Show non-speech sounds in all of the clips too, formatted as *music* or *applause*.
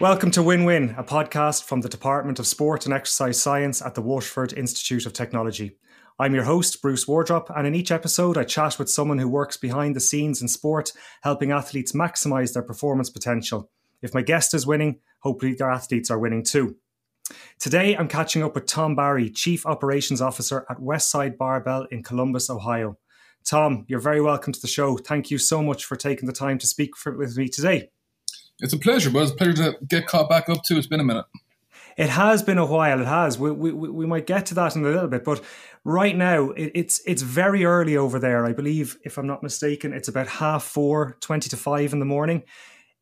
Welcome to Win Win, a podcast from the Department of Sport and Exercise Science at the Waterford Institute of Technology. I'm your host, Bruce Wardrop, and in each episode, I chat with someone who works behind the scenes in sport, helping athletes maximize their performance potential. If my guest is winning, hopefully their athletes are winning too. Today, I'm catching up with Tom Barry, Chief Operations Officer at Westside Barbell in Columbus, Ohio. Tom, you're very welcome to the show. Thank you so much for taking the time to speak for, with me today. It's a pleasure, but it's a pleasure to get caught back up too. It's been a minute. It has been a while. It has. We, we, we might get to that in a little bit, but right now it, it's it's very early over there. I believe, if I'm not mistaken, it's about half four, 20 to five in the morning.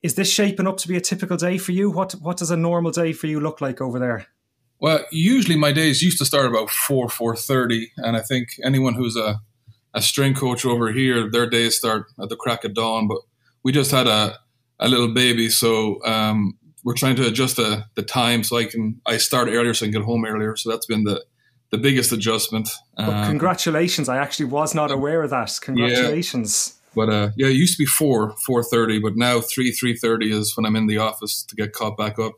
Is this shaping up to be a typical day for you? What what does a normal day for you look like over there? Well, usually my days used to start about four four thirty, and I think anyone who's a a strength coach over here, their days start at the crack of dawn. But we just had a a little baby, so um, we're trying to adjust the, the time so I can I start earlier so I can get home earlier. So that's been the the biggest adjustment. Well, um, congratulations! I actually was not aware of that. Congratulations. Yeah. But uh, yeah, it used to be four four thirty, but now three three thirty is when I'm in the office to get caught back up.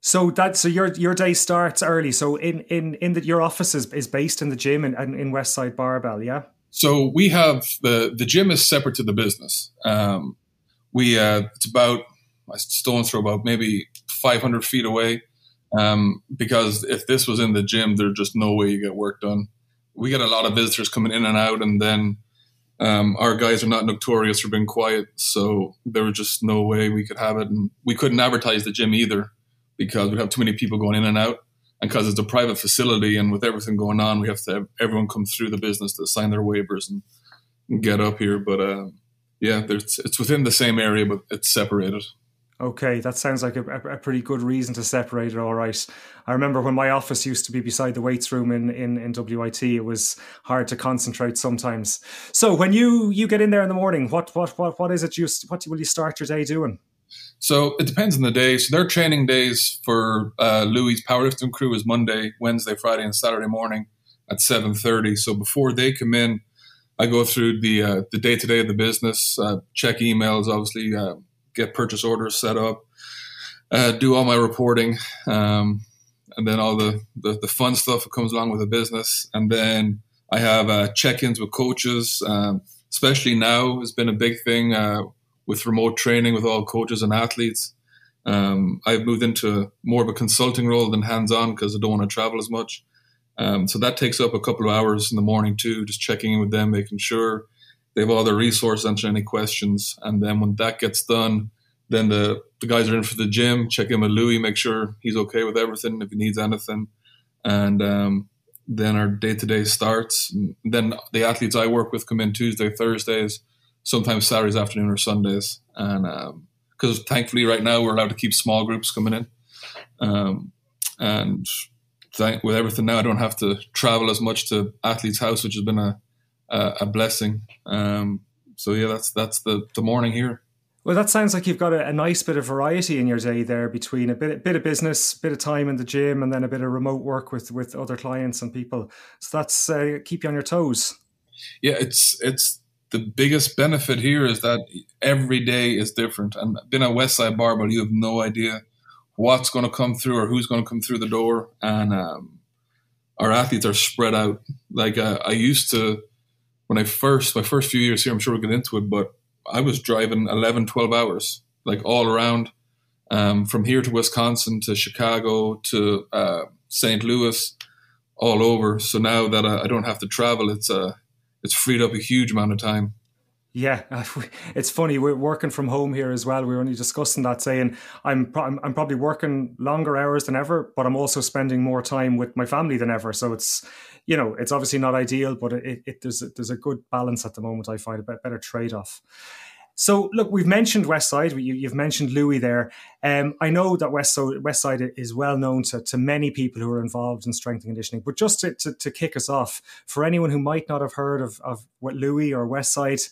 So that so your your day starts early. So in in in that your office is, is based in the gym in, in Westside Barbell, yeah. So we have the the gym is separate to the business. Um, we uh, it's about a stone's throw about maybe 500 feet away. Um, because if this was in the gym, there's just no way you get work done. We get a lot of visitors coming in and out, and then um, our guys are not notorious for being quiet, so there was just no way we could have it, and we couldn't advertise the gym either because we'd have too many people going in and out. And because it's a private facility, and with everything going on, we have to have everyone come through the business to sign their waivers and, and get up here. But uh, yeah, it's within the same area, but it's separated. Okay, that sounds like a, a, pretty good reason to separate it. All right. I remember when my office used to be beside the weights room in, in, in WIT, it was hard to concentrate sometimes. So when you, you get in there in the morning, what, what, what, what is it you, what will you start your day doing? So it depends on the day. So their training days for uh, Louis' powerlifting crew is Monday, Wednesday, Friday, and Saturday morning at 7.30. So before they come in, I go through the uh, the day to day of the business, uh, check emails, obviously, uh, get purchase orders set up, uh, do all my reporting, um, and then all the, the, the fun stuff that comes along with the business. And then I have uh, check ins with coaches, um, especially now has been a big thing uh, with remote training with all coaches and athletes. Um, I've moved into more of a consulting role than hands on because I don't want to travel as much. Um, so that takes up a couple of hours in the morning too, just checking in with them, making sure they have all their resources, answering any questions. And then when that gets done, then the, the guys are in for the gym, check in with Louis, make sure he's okay with everything, if he needs anything. And um, then our day to day starts. And then the athletes I work with come in Tuesday, Thursdays, sometimes Saturdays afternoon or Sundays. And because um, thankfully right now we're allowed to keep small groups coming in. Um, and with everything now, I don't have to travel as much to athlete's house, which has been a a, a blessing. Um, so yeah, that's that's the the morning here. Well, that sounds like you've got a, a, nice bit of variety in your day there between a bit, a bit of business, bit of time in the gym, and then a bit of remote work with with other clients and people. So that's uh, keep you on your toes. Yeah, it's it's the biggest benefit here is that every day is different. And being at Westside Barbell, you have no idea what's going to come through or who's going to come through the door. And um, our athletes are spread out. Like uh, I used to, when I first, my first few years here, I'm sure we'll get into it, but I was driving 11, 12 hours, like all around um, from here to Wisconsin to Chicago to uh, St. Louis, all over. So now that I, I don't have to travel, it's, uh, it's freed up a huge amount of time. Yeah, *laughs* it's funny. We're working from home here as well. We were only discussing that, saying I'm I'm, I'm probably working longer hours than ever, but I'm also spending more time with my family than ever. So it's you know it's obviously not ideal, but it, it there's a, there's a good balance at the moment. I find a better trade off. So look, we've mentioned Westside. You, have mentioned Louis there. Um, I know that West Westside is well known to, to many people who are involved in strength and conditioning. But just to, to, to kick us off, for anyone who might not have heard of, of what Louis or Westside,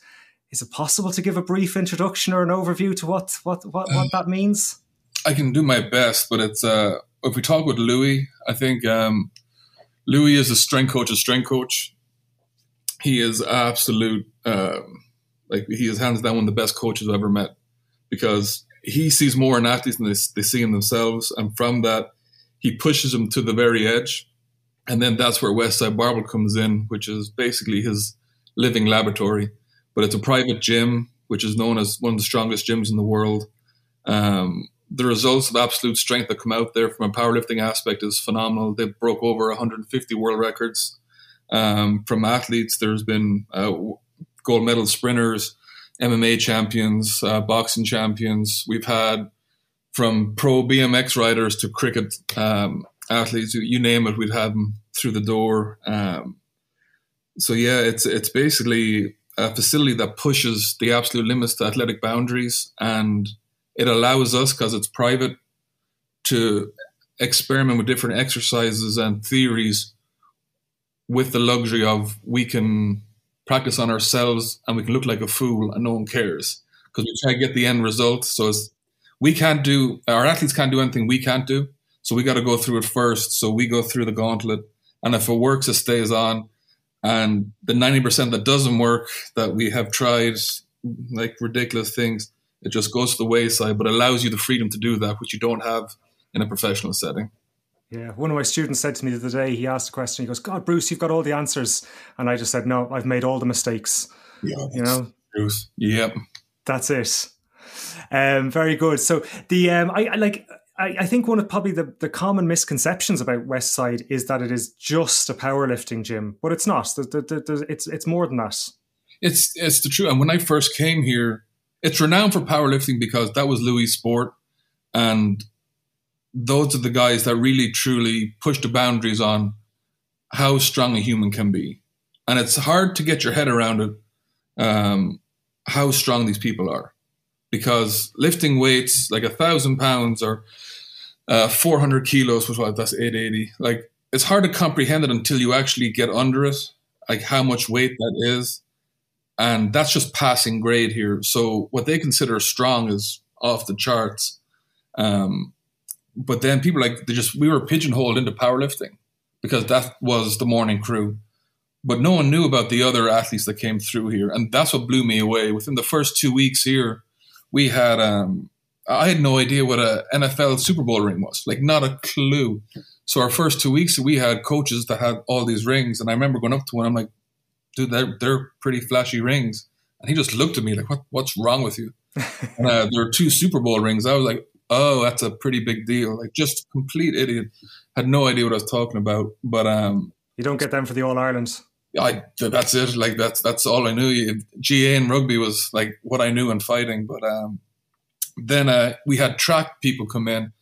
is it possible to give a brief introduction or an overview to what what what, what that means? I can do my best, but it's uh, if we talk with Louis, I think um, Louis is a strength coach, a strength coach. He is absolute, um, like he is hands down one of the best coaches I've ever met because he sees more in athletes than they, they see in themselves, and from that, he pushes them to the very edge, and then that's where Westside Barbell comes in, which is basically his living laboratory. But it's a private gym, which is known as one of the strongest gyms in the world. Um, the results of absolute strength that come out there from a powerlifting aspect is phenomenal. They broke over 150 world records. Um, from athletes, there's been uh, gold medal sprinters, MMA champions, uh, boxing champions. We've had from pro BMX riders to cricket um, athletes, you name it, we've had them through the door. Um, so yeah, it's it's basically a facility that pushes the absolute limits to athletic boundaries, and it allows us because it's private to experiment with different exercises and theories with the luxury of we can practice on ourselves and we can look like a fool and no one cares because we try to get the end result. So we can't do our athletes can't do anything we can't do. So we got to go through it first. So we go through the gauntlet, and if it works, it stays on. And the ninety percent that doesn't work, that we have tried like ridiculous things, it just goes to the wayside. But allows you the freedom to do that, which you don't have in a professional setting. Yeah, one of my students said to me the other day, he asked a question, he goes, God, Bruce, you've got all the answers. And I just said, No, I've made all the mistakes. Yeah, you know? Bruce. Yep. That's it. Um, very good. So the um, I, I like I, I, think one of probably the, the common misconceptions about Westside is that it is just a powerlifting gym, but it's not. The, the, the, it's it's more than that. It's it's the truth. And when I first came here, it's renowned for powerlifting because that was Louis' sport, and those are the guys that really truly push the boundaries on how strong a human can be. And it's hard to get your head around it, um, how strong these people are. Because lifting weights like a thousand pounds or uh, 400 kilos, which what that's 880, like it's hard to comprehend it until you actually get under it, like how much weight that is. And that's just passing grade here. So what they consider strong is off the charts. Um, but then people like they just we were pigeonholed into powerlifting because that was the morning crew. But no one knew about the other athletes that came through here, and that's what blew me away. Within the first two weeks here, we had um, I had no idea what a NFL Super Bowl ring was, like not a clue. So our first two weeks, we had coaches that had all these rings, and I remember going up to one. I'm like, "Dude, they're they're pretty flashy rings," and he just looked at me like, "What what's wrong with you?" *laughs* and uh, there were two Super Bowl rings. I was like, oh, that's a pretty big deal. Like just complete idiot. Had no idea what I was talking about. But um You don't get them for the All Ireland. I that's it. Like that's that's all I knew. GAA and rugby was like what I knew in fighting. But um then uh, we had track people come in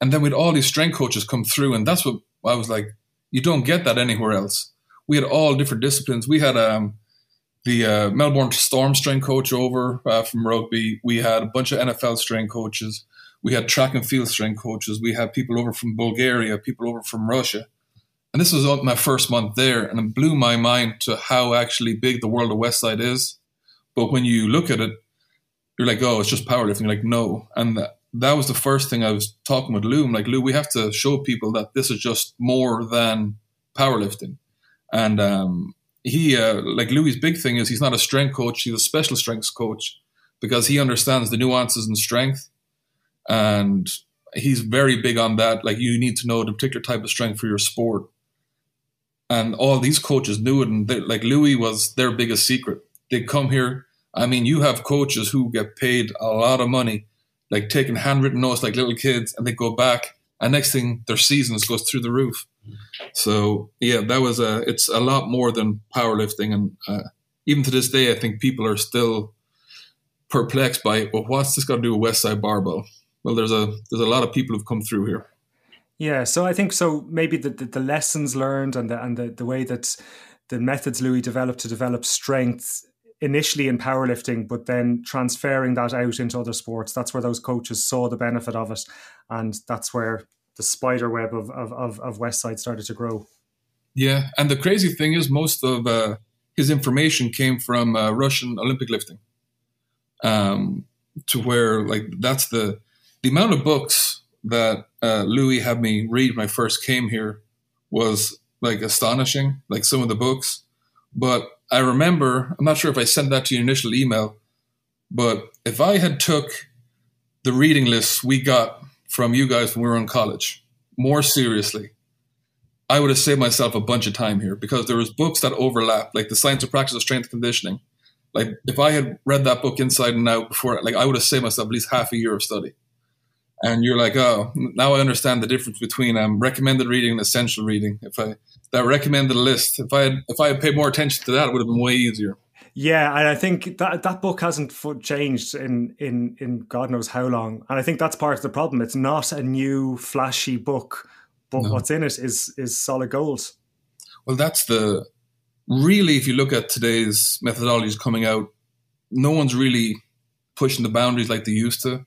and then we'd all these strength coaches come through and that's what I was like, you don't get that anywhere else. We had all different disciplines. We had um the uh, Melbourne Storm strength coach over uh, from rugby. We had a bunch of NFL strength coaches we had track and field strength coaches. We had people over from Bulgaria, people over from Russia. And this was my first month there, and it blew my mind to how actually big the world of Westside is. But when you look at it, you're like, oh, it's just powerlifting. You're like, no. And that, that was the first thing I was talking with Lou. I'm like, Lou, we have to show people that this is just more than powerlifting. And um, he, uh, like Louis' big thing is he's not a strength coach, he's a special strengths coach because he understands the nuances in strength and he's very big on that. Like you need to know the particular type of strength for your sport, and all these coaches knew it. And they, like Louis was their biggest secret. They come here. I mean, you have coaches who get paid a lot of money, like taking handwritten notes like little kids, and they go back. And next thing, their seasons goes through the roof. So yeah, that was a. It's a lot more than powerlifting, and uh, even to this day, I think people are still perplexed by well, what's this got to do with Westside Barbell? well, there's a there's a lot of people who've come through here. Yeah, so I think so. Maybe the the, the lessons learned and the and the, the way that the methods Louis developed to develop strength initially in powerlifting, but then transferring that out into other sports. That's where those coaches saw the benefit of it, and that's where the spider web of of of, of Westside started to grow. Yeah, and the crazy thing is, most of uh, his information came from uh, Russian Olympic lifting. Um, to where like that's the the amount of books that uh, Louis had me read when I first came here was like astonishing, like some of the books. But I remember, I'm not sure if I sent that to your initial email, but if I had took the reading lists we got from you guys when we were in college more seriously, I would have saved myself a bunch of time here because there was books that overlap, like the Science of Practice of Strength Conditioning. Like if I had read that book inside and out before, like I would have saved myself at least half a year of study. And you're like, oh, now I understand the difference between um, recommended reading and essential reading. If I that recommended list, if I had if I had paid more attention to that, it would have been way easier. Yeah, and I think that that book hasn't changed in in in God knows how long, and I think that's part of the problem. It's not a new flashy book, but no. what's in it is is solid gold. Well, that's the really if you look at today's methodologies coming out, no one's really pushing the boundaries like they used to.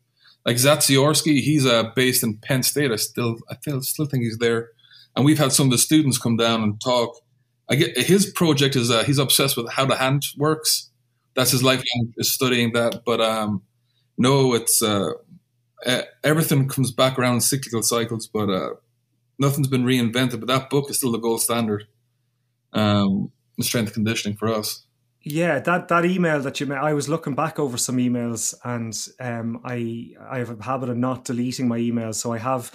Like Zatsiorsky, he's uh, based in Penn State. I still I still still think he's there, and we've had some of the students come down and talk I get his project is uh, he's obsessed with how the hand works. That's his lifelong is studying that. But um, no, it's uh, everything comes back around in cyclical cycles, but uh, nothing's been reinvented. But that book is still the gold standard. Um, strength conditioning for us. Yeah, that that email that you made, I was looking back over some emails, and um, I I have a habit of not deleting my emails, so I have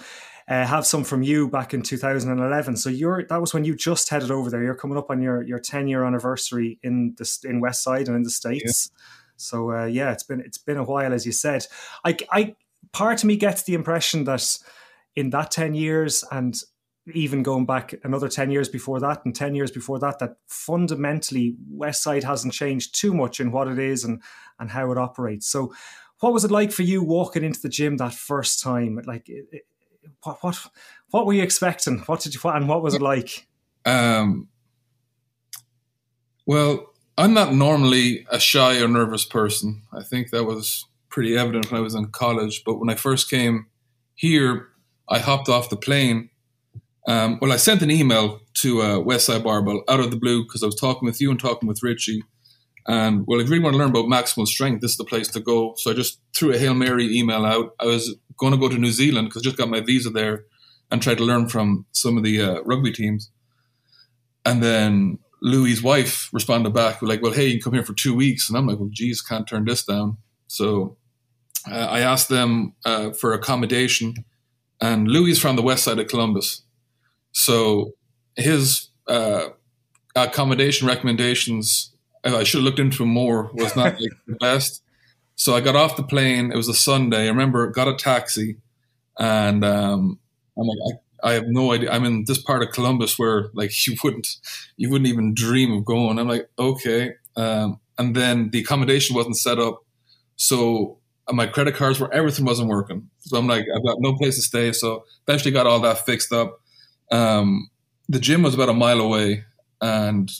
uh, have some from you back in 2011. So you're that was when you just headed over there. You're coming up on your your 10 year anniversary in the in Westside and in the states. Yeah. So uh, yeah, it's been it's been a while, as you said. I I part of me gets the impression that in that 10 years and even going back another 10 years before that and 10 years before that that fundamentally west side hasn't changed too much in what it is and and how it operates so what was it like for you walking into the gym that first time like what what what were you expecting? What did you and what was it like? Um, well, I'm not normally a shy or nervous person. I think that was pretty evident when I was in college. But when I first came here, I hopped off the plane. Um, well, I sent an email to uh, Westside Barbell out of the blue because I was talking with you and talking with Richie. And well, if you really want to learn about maximal strength, this is the place to go. So I just threw a Hail Mary email out. I was going to go to New Zealand because I just got my visa there and try to learn from some of the uh, rugby teams. And then Louis' wife responded back like, "Well, hey, you can come here for two weeks." And I'm like, "Well, geez, can't turn this down." So uh, I asked them uh, for accommodation, and Louis is from the west side of Columbus, so his uh, accommodation recommendations I should have looked into more was not *laughs* like the best. So I got off the plane. It was a Sunday. I remember got a taxi, and um, I'm like, I, I, have no idea. I'm in this part of Columbus where like *laughs* you wouldn't, you wouldn't even dream of going. I'm like, okay. Um, and then the accommodation wasn't set up, so my credit cards were everything wasn't working. So I'm like, I've got no place to stay. So eventually got all that fixed up. Um, the gym was about a mile away, and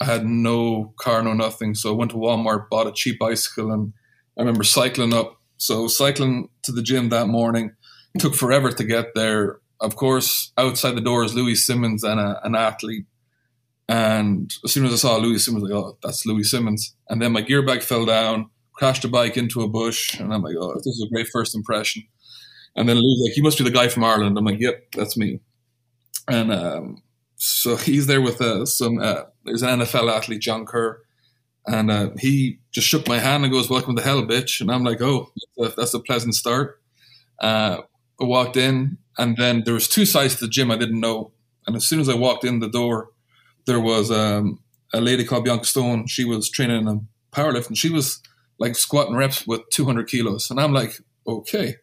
I had no car, no nothing. So I went to Walmart, bought a cheap bicycle, and I remember cycling up. So cycling to the gym that morning took forever to get there. Of course, outside the door is Louis Simmons and a, an athlete. And as soon as I saw Louis Simmons, like, oh, that's Louis Simmons. And then my gear bag fell down, crashed the bike into a bush, and I'm like, oh, this is a great first impression. And then Louis like, you must be the guy from Ireland. I'm like, yep, that's me. And um, so he's there with uh, some uh, there's an NFL athlete, John Kerr, and uh, he just shook my hand and goes, "Welcome to hell, bitch." And I'm like, "Oh, that's a, pleasant start." Uh, I walked in, and then there was two sides to the gym I didn't know. And as soon as I walked in the door, there was um, a lady called Bianca Stone. She was training in powerlifting. She was like squatting reps with 200 kilos, and I'm like, okay.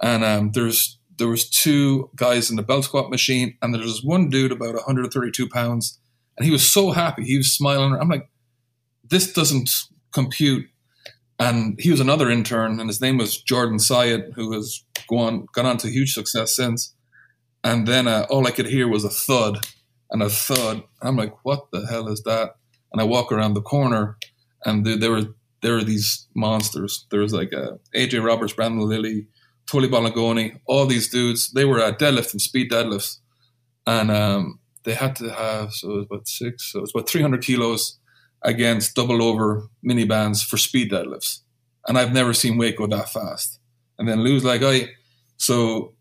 And um, there's there was two guys in the belt squat machine, and there was one dude about 132 pounds and he was so happy. He was smiling. I'm like, this doesn't compute. And he was another intern, and his name was Jordan Syatt, who has gone gone on to huge success since. And then uh, all I could hear was a thud and a thud. I'm like, what the hell is that? And I walk around the corner, and there, there were there were these monsters. There was like uh, AJ Roberts, Brandon Lilly, Tony Bolognone, all these dudes. They were at deadlift and speed deadlifts, and um, they had to have so it was about six, so it was about 300 kilos against double over mini bands for speed deadlifts, and I've never seen weight go that fast. And then Lou's like, "I," so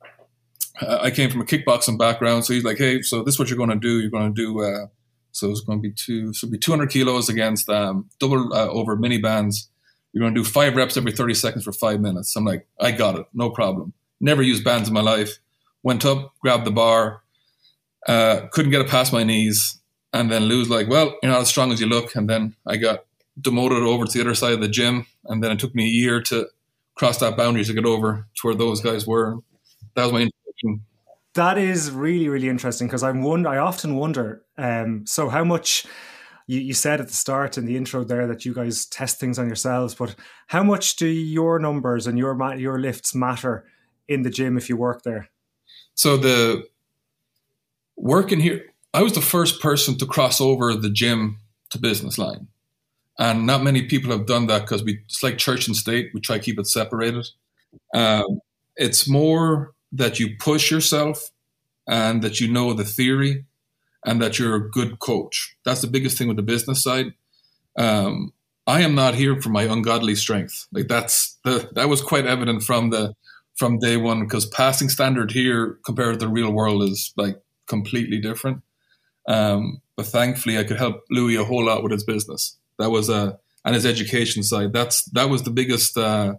I came from a kickboxing background, so he's like, "Hey, so this is what you're going to do. You're going to do." Uh, so it's going to be two, so it'll be 200 kilos against um, double uh, over mini bands. You're going to do five reps every 30 seconds for five minutes. I'm like, I got it. No problem. Never used bands in my life. Went up, grabbed the bar, uh, couldn't get it past my knees. And then Lou's like, well, you're not as strong as you look. And then I got demoted over to the other side of the gym. And then it took me a year to cross that boundary to get over to where those guys were. That was my introduction. That is really, really interesting because I'm wonder. I often wonder. Um, so how much you, you said at the start in the intro there that you guys test things on yourselves, but how much do your numbers and your your lifts matter in the gym if you work there? So the working here, I was the first person to cross over the gym to business line, and not many people have done that because we it's like church and state. We try to keep it separated. Um, it's more that you push yourself and that you know the theory and that you're a good coach. That's the biggest thing with the business side. Um, I am not here for my ungodly strength. Like that's the that was quite evident from the from day one because passing standard here compared to the real world is like completely different. Um, but thankfully, I could help Louis a whole lot with his business. That was a uh, and his education side. That's that was the biggest uh,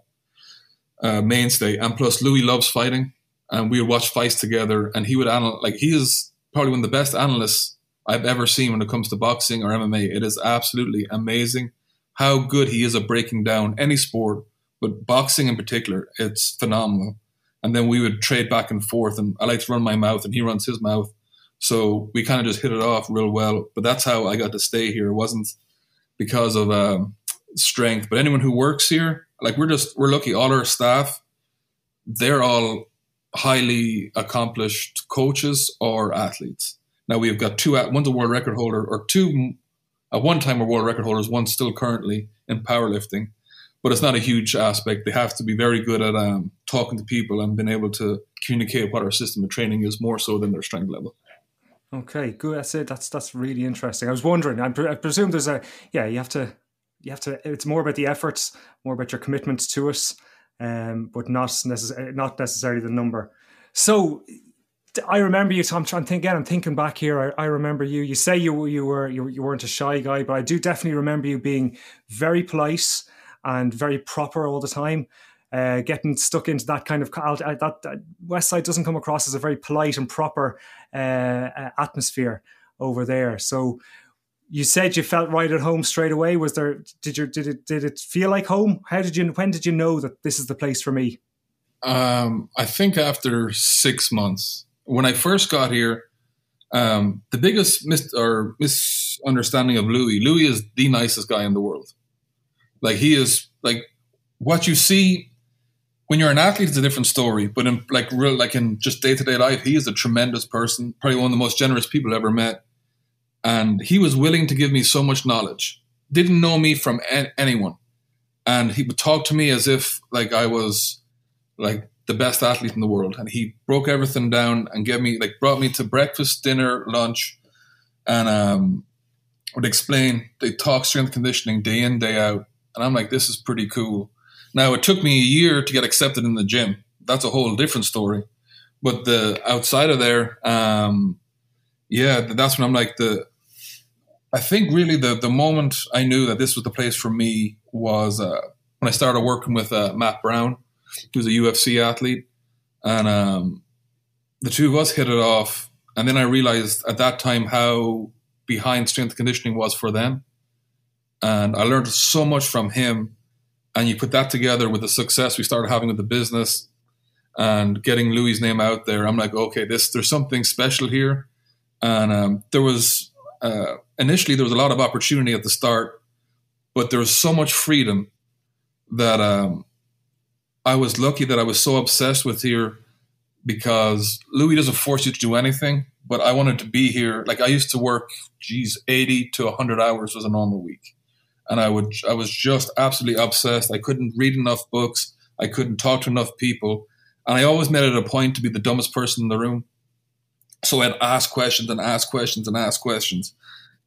uh, mainstay. And plus, Louis loves fighting, and we would watch fights together. And he would analyze like he is probably one of the best analysts I've ever seen when it comes to boxing or MMA. It is absolutely amazing how good he is at breaking down any sport, but boxing in particular, it's phenomenal. And then we would trade back and forth, and I like to run my mouth, and he runs his mouth. So we kind of just hit it off real well. But that's how I got to stay here. It wasn't because of um, strength, but anyone who works here, like we're just we're lucky. All our staff, they're all highly accomplished coaches or athletes. Now we have got two, one's a world record holder, or two, at one time are world record holders, one still currently in powerlifting, but it's not a huge aspect. They have to be very good at um, talking to people and being able to communicate what our system of training is more so than their strength level. Okay, good. That's it. That's that's really interesting. I was wondering. I, pre- I presume there's a yeah. You have to you have to. It's more about the efforts, more about your commitment to it um, but not necessarily not necessarily the number. So I remember you. I'm trying to think again. I'm thinking back here. I, I, remember you. You say you you were you, you weren't a shy guy, but I do definitely remember you being very polite and very proper all the time. Uh, getting stuck into that kind of that, Westside doesn't come across as a very polite and proper uh atmosphere over there. So you said you felt right at home straight away. Was there? Did you? Did it? Did it feel like home? How did you? When did you know that this is the place for me? Um, I think after six months. When I first got here, um, the biggest mis- or misunderstanding of Louis. Louis is the nicest guy in the world. Like he is like what you see when you're an athlete is a different story. But in like real like in just day to day life, he is a tremendous person. Probably one of the most generous people I've ever met and he was willing to give me so much knowledge. Didn't know me from a- anyone, and he would talk to me as if like I was like the best athlete in the world. And he broke everything down and gave me like brought me to breakfast, dinner, lunch, and um, would explain. They talk strength conditioning day in day out, and I'm like, this is pretty cool. Now it took me a year to get accepted in the gym. That's a whole different story. But the outside of there, um, yeah, that's when I'm like the I think really the the moment I knew that this was the place for me was uh, when I started working with uh, Matt Brown, who's a UFC athlete, and um, the two of us hit it off. And then I realized at that time how behind strength conditioning was for them, and I learned so much from him. And you put that together with the success we started having with the business and getting Louis' name out there. I'm like, okay, this there's something special here. And um, there was uh, initially there was a lot of opportunity at the start, but there was so much freedom that um, I was lucky that I was so obsessed with here because Louis doesn't force you to do anything, but I wanted to be here. Like I used to work, geez, 80 to 100 hours was a normal week. And I would, I was just absolutely obsessed. I couldn't read enough books. I couldn't talk to enough people. And I always made it a point to be the dumbest person in the room. So I'd ask questions and ask questions and ask questions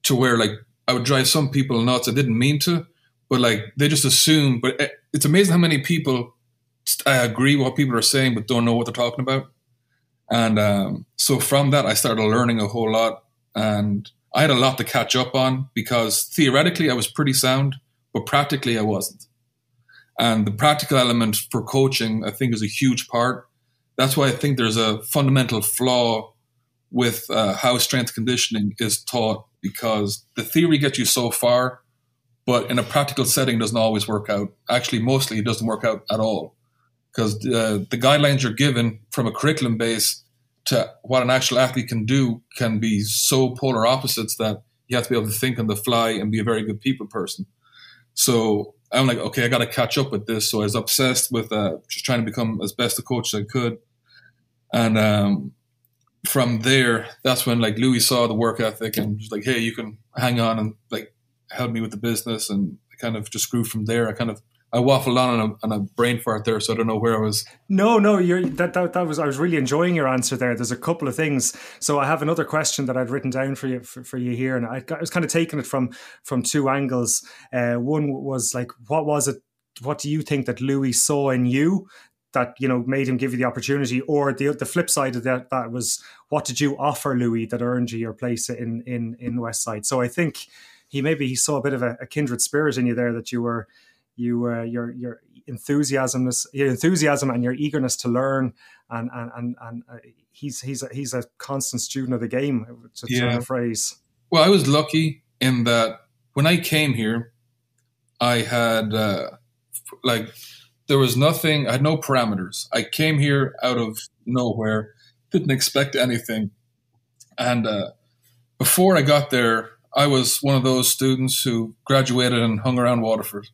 to where like I would drive some people nuts. I didn't mean to, but like they just assume. But eh, it's amazing how many people I agree with what people are saying, but don't know what they're talking about. And um, so from that, I started learning a whole lot, and I had a lot to catch up on because theoretically I was pretty sound, but practically I wasn't. And the practical element for coaching, I think, is a huge part. That's why I think there's a fundamental flaw with uh, how strength conditioning is taught because the theory gets you so far, but in a practical setting doesn't always work out. Actually, mostly it doesn't work out at all because uh, the guidelines you're given from a curriculum base to what an actual athlete can do can be so polar opposites that you have to be able to think on the fly and be a very good people person. So I'm like, okay, I got to catch up with this. So I was obsessed with uh, just trying to become as best a coach as I could. And um, from there, that's when like Louis saw the work ethic and was like, hey, you can hang on and like help me with the business. And I kind of just grew from there. I kind of I waffled on on a, on a, brain fart there, so I don't know where I was. No, no, you're that, that that was I was really enjoying your answer there. There's a couple of things. So I have another question that I'd written down for you for, for you here, and I, I, was kind of taking it from from two angles. Uh, one was like, what was it? What do you think that Louis saw in you that you know made him give you the opportunity, or the the flip side of that that was what did you offer Louis that earned you your place in in in Westside So I think he maybe he saw a bit of a, a kindred spirit in you there that you were you uh, your your enthusiasm your enthusiasm and your eagerness to learn and and and, and uh, he's he's a, he's a constant student of the game to yeah. a phrase well i was lucky in that when i came here i had uh, like there was nothing i had no parameters i came here out of nowhere didn't expect anything and uh, before i got there i was one of those students who graduated and hung around waterford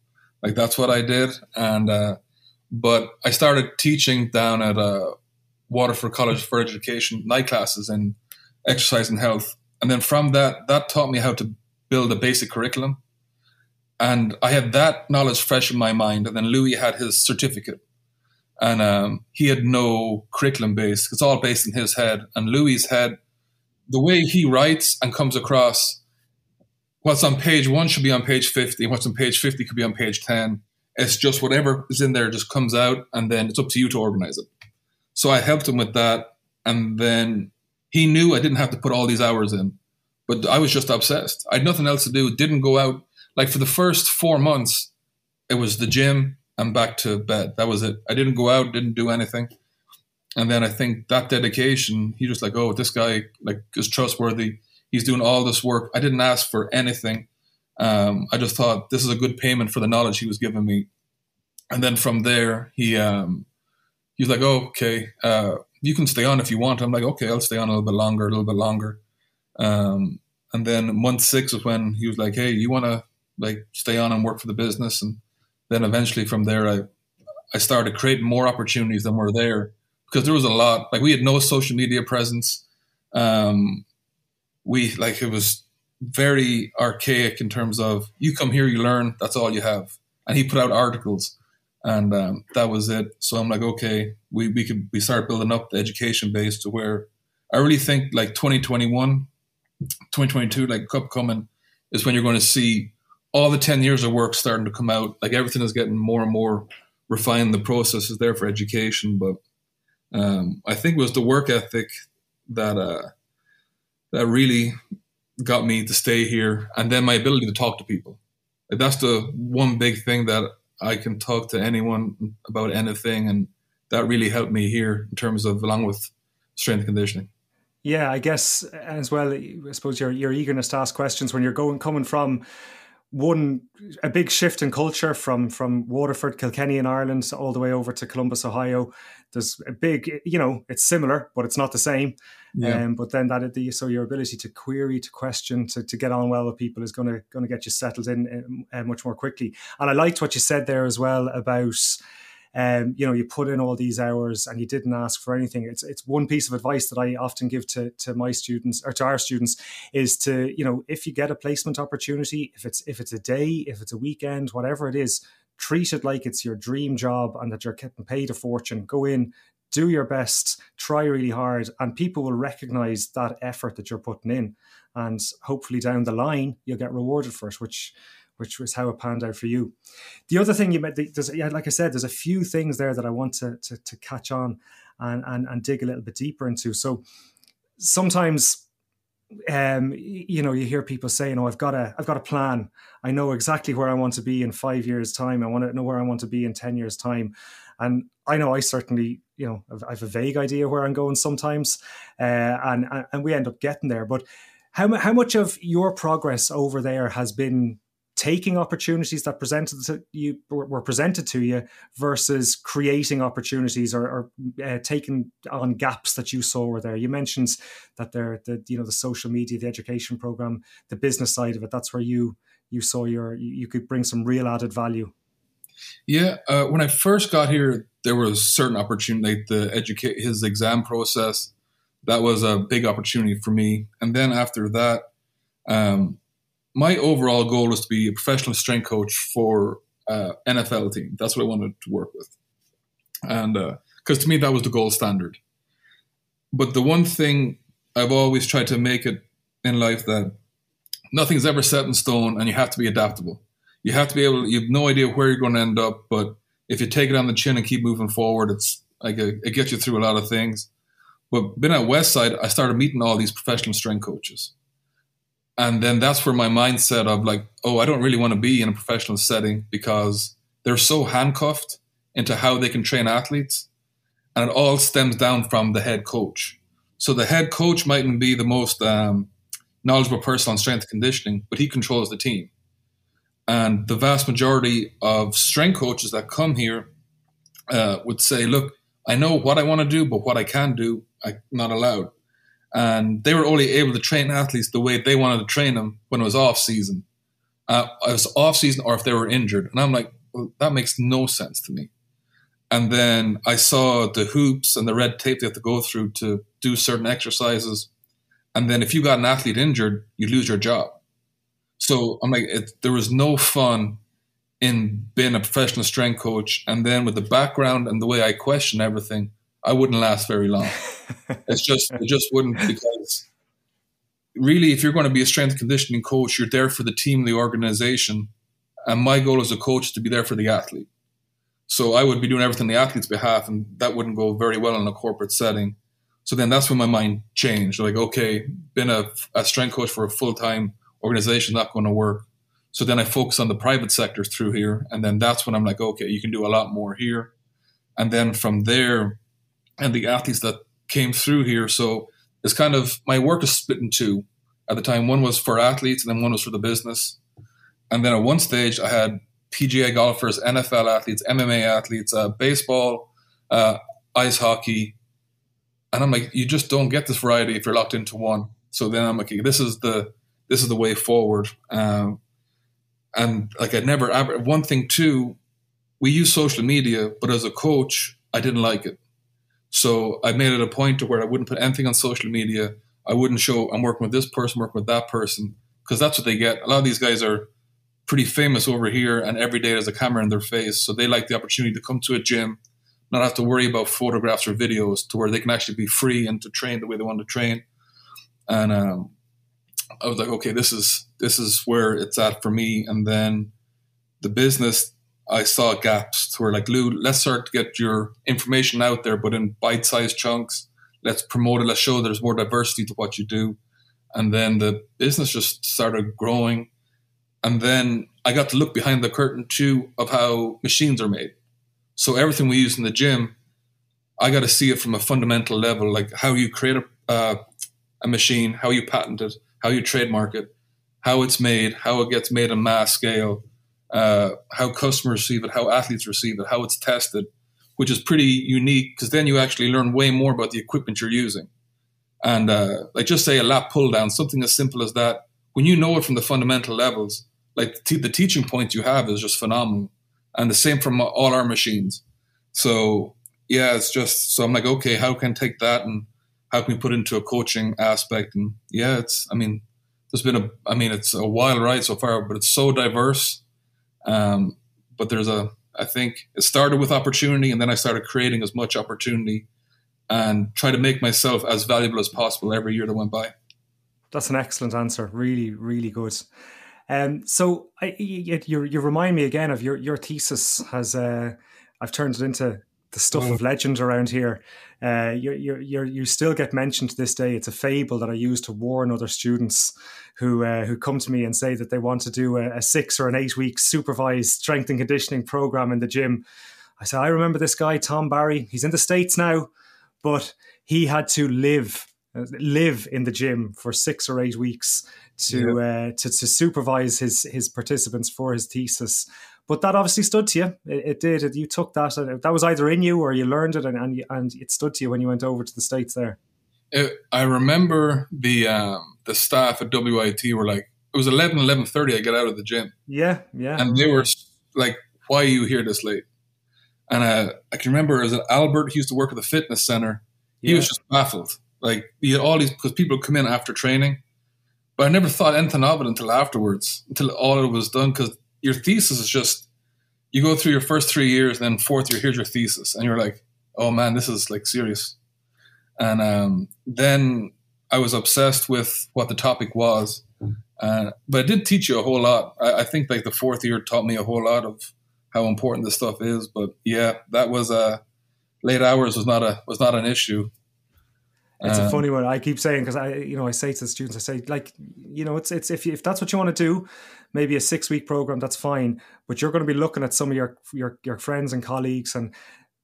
like that's what I did. And uh, but I started teaching down at uh, Waterford College for Education night classes in exercise and health. And then from that, that taught me how to build a basic curriculum. And I had that knowledge fresh in my mind. And then Louis had his certificate. And um, he had no curriculum base. It's all based in his head. And Louis' head, the way he writes and comes across what's on page one should be on page 50 what's on page 50 could be on page 10 it's just whatever is in there just comes out and then it's up to you to organize it so i helped him with that and then he knew i didn't have to put all these hours in but i was just obsessed i had nothing else to do didn't go out like for the first four months it was the gym and back to bed that was it i didn't go out didn't do anything and then i think that dedication he just like oh this guy like is trustworthy he's doing all this work. I didn't ask for anything. Um, I just thought this is a good payment for the knowledge he was giving me. And then from there, he um, he's like, oh, okay, uh, you can stay on if you want. I'm like, okay, I'll stay on a little bit longer, a little bit longer. Um, and then month six was when he was like, hey, you want to like stay on and work for the business? And then eventually from there, I I started creating more opportunities than were there because there was a lot. Like we had no social media presence. Um, we like it was very archaic in terms of you come here, you learn, that's all you have. And he put out articles, and um, that was it. So I'm like, okay, we we could we start building up the education base to where I really think like 2021, 2022, like cup coming is when you're going to see all the 10 years of work starting to come out. Like everything is getting more and more refined. The process is there for education, but um, I think it was the work ethic that uh, that really got me to stay here. And then my ability to talk to people. That's the one big thing that I can talk to anyone about anything. And that really helped me here in terms of, along with strength conditioning. Yeah, I guess as well. I suppose your your eagerness to ask questions when you're going coming from one a big shift in culture from from Waterford, Kilkenny in Ireland all the way over to Columbus, Ohio. There's a big, you know, it's similar, but it's not the same. Yeah. Um, but then that the so your ability to query, to question, to, to get on well with people is going to going to get you settled in uh, much more quickly. And I liked what you said there as well about. Um, you know, you put in all these hours and you didn't ask for anything. It's it's one piece of advice that I often give to to my students or to our students is to you know if you get a placement opportunity, if it's if it's a day, if it's a weekend, whatever it is, treat it like it's your dream job and that you're getting paid a fortune. Go in, do your best, try really hard, and people will recognize that effort that you're putting in. And hopefully down the line, you'll get rewarded for it, which which was how it panned out for you. The other thing you met, there's, yeah, like I said, there's a few things there that I want to, to, to catch on and, and, and dig a little bit deeper into. So sometimes um, you know, you hear people saying, "Oh, I've got a, I've got a plan. I know exactly where I want to be in five years' time. I want to know where I want to be in ten years' time." And I know I certainly, you know, I have a vague idea where I'm going sometimes, uh, and and we end up getting there. But how how much of your progress over there has been taking opportunities that presented to you were presented to you versus creating opportunities or, or uh, taking on gaps that you saw were there. You mentioned that there, the you know the social media, the education program, the business side of it. That's where you you saw your you could bring some real added value. Yeah, uh, when I first got here, there was certain opportunity. The educate his exam process that was a big opportunity for me, and then after that. Um, my overall goal is to be a professional strength coach for uh, NFL team. That's what I wanted to work with, and because uh, to me that was the gold standard. But the one thing I've always tried to make it in life that nothing's ever set in stone, and you have to be adaptable. You have to be able. You have no idea where you're going to end up, but if you take it on the chin and keep moving forward, it's like a, it gets you through a lot of things. But being at Westside, I started meeting all these professional strength coaches and then that's where my mindset of like oh i don't really want to be in a professional setting because they're so handcuffed into how they can train athletes. And it all stems down from the head coach. So the head coach mightn't be the most um, knowledgeable person on strength conditioning but he controls the team. And the vast majority of strength coaches that come here uh, would say look i know what i want to do but what i can do i'm not allowed and they were only able to train athletes the way they wanted to train them when it was off season. Uh, it was off season or if they were injured, and I'm like, well, that makes no sense to me. And then I saw the hoops and the red tape they have to go through to do certain exercises. And then if you got an athlete injured, you lose your job. So I'm like, it, there was no fun in being a professional strength coach. And then with the background and the way I question everything, I wouldn't last very long. *laughs* it's just it just wouldn't because really, if you're going to be a strength conditioning coach, you're there for the team, the organization, and my goal as a coach is to be there for the athlete. So I would be doing everything on the athlete's behalf, and that wouldn't go very well in a corporate setting. So then that's when my mind changed. Like, okay, been a, a strength coach for a full time organization not going to work. So then I focus on the private sector through here, and then that's when I'm like, okay, you can do a lot more here. And then from there, and the athletes that came through here. So it's kind of my work is split in two. At the time, one was for athletes, and then one was for the business. And then at one stage, I had PGA golfers, NFL athletes, MMA athletes, uh, baseball, uh, ice hockey, and I'm like, you just don't get this variety if you're locked into one. So then I'm like, this is the this is the way forward. Um, and like I never one thing too, we use social media, but as a coach, I didn't like it. So I made it a point to where I wouldn't put anything on social media. I wouldn't show I'm working with this person, working with that person, because that's what they get. A lot of these guys are pretty famous over here, and every day there's a camera in their face. So they like the opportunity to come to a gym, not have to worry about photographs or videos, to where they can actually be free and to train the way they want to train. And um, I was like, okay, this is this is where it's at for me. And then the business I saw gaps where like Lou, let's start to get your information out there, but in bite-sized chunks. Let's promote it. Let's show there's more diversity to what you do. And then the business just started growing. And then I got to look behind the curtain too of how machines are made. So everything we use in the gym, I got to see it from a fundamental level, like how you create a, uh, a machine, how you patent it, how you trademark it, how it's made, how it gets made on mass scale, uh, how customers receive it, how athletes receive it, how it's tested, which is pretty unique because then you actually learn way more about the equipment you're using. And uh, like just say a lap pull down, something as simple as that. When you know it from the fundamental levels, like the, the teaching point you have is just phenomenal, and the same from all our machines. So yeah, it's just so I'm like, okay, how can I take that and how can we put into a coaching aspect? And yeah, it's I mean, there's been a I mean, it's a wild ride so far, but it's so diverse um, but there's a, I think it started with opportunity, and then I started creating as much opportunity and try to make myself as valuable as possible every year that went by. That's an excellent answer. Really, really good. Um, so I, you, you, remind me again of your your thesis has uh, I've turned it into the stuff of legend around here. Uh, you you you still get mentioned to this day. It's a fable that I use to warn other students who uh, who come to me and say that they want to do a, a six or an eight week supervised strength and conditioning program in the gym. I said, I remember this guy, Tom Barry. He's in the states now, but he had to live live in the gym for six or eight weeks to yeah. uh, to, to supervise his his participants for his thesis. But that obviously stood to you. It, it did. It, you took that. And that was either in you or you learned it, and and, and it stood to you when you went over to the states there. It, I remember the um, the staff at WIT were like, it was 11, 11.30 I get out of the gym. Yeah, yeah. And they were like, why are you here this late? And uh, I can remember as an Albert, he used to work at the fitness center. He yeah. was just baffled. Like he had all these because people come in after training, but I never thought anything of it until afterwards, until all it was done. Because your thesis is just you go through your first three years, then fourth year, here's your thesis, and you're like, oh man, this is like serious. And um, then I was obsessed with what the topic was, uh, but it did teach you a whole lot. I, I think like the fourth year taught me a whole lot of how important this stuff is. But yeah, that was a uh, late hours was not a was not an issue. It's um, a funny one. I keep saying because I, you know, I say to the students, I say like, you know, it's it's if if that's what you want to do, maybe a six week program, that's fine. But you're going to be looking at some of your your your friends and colleagues, and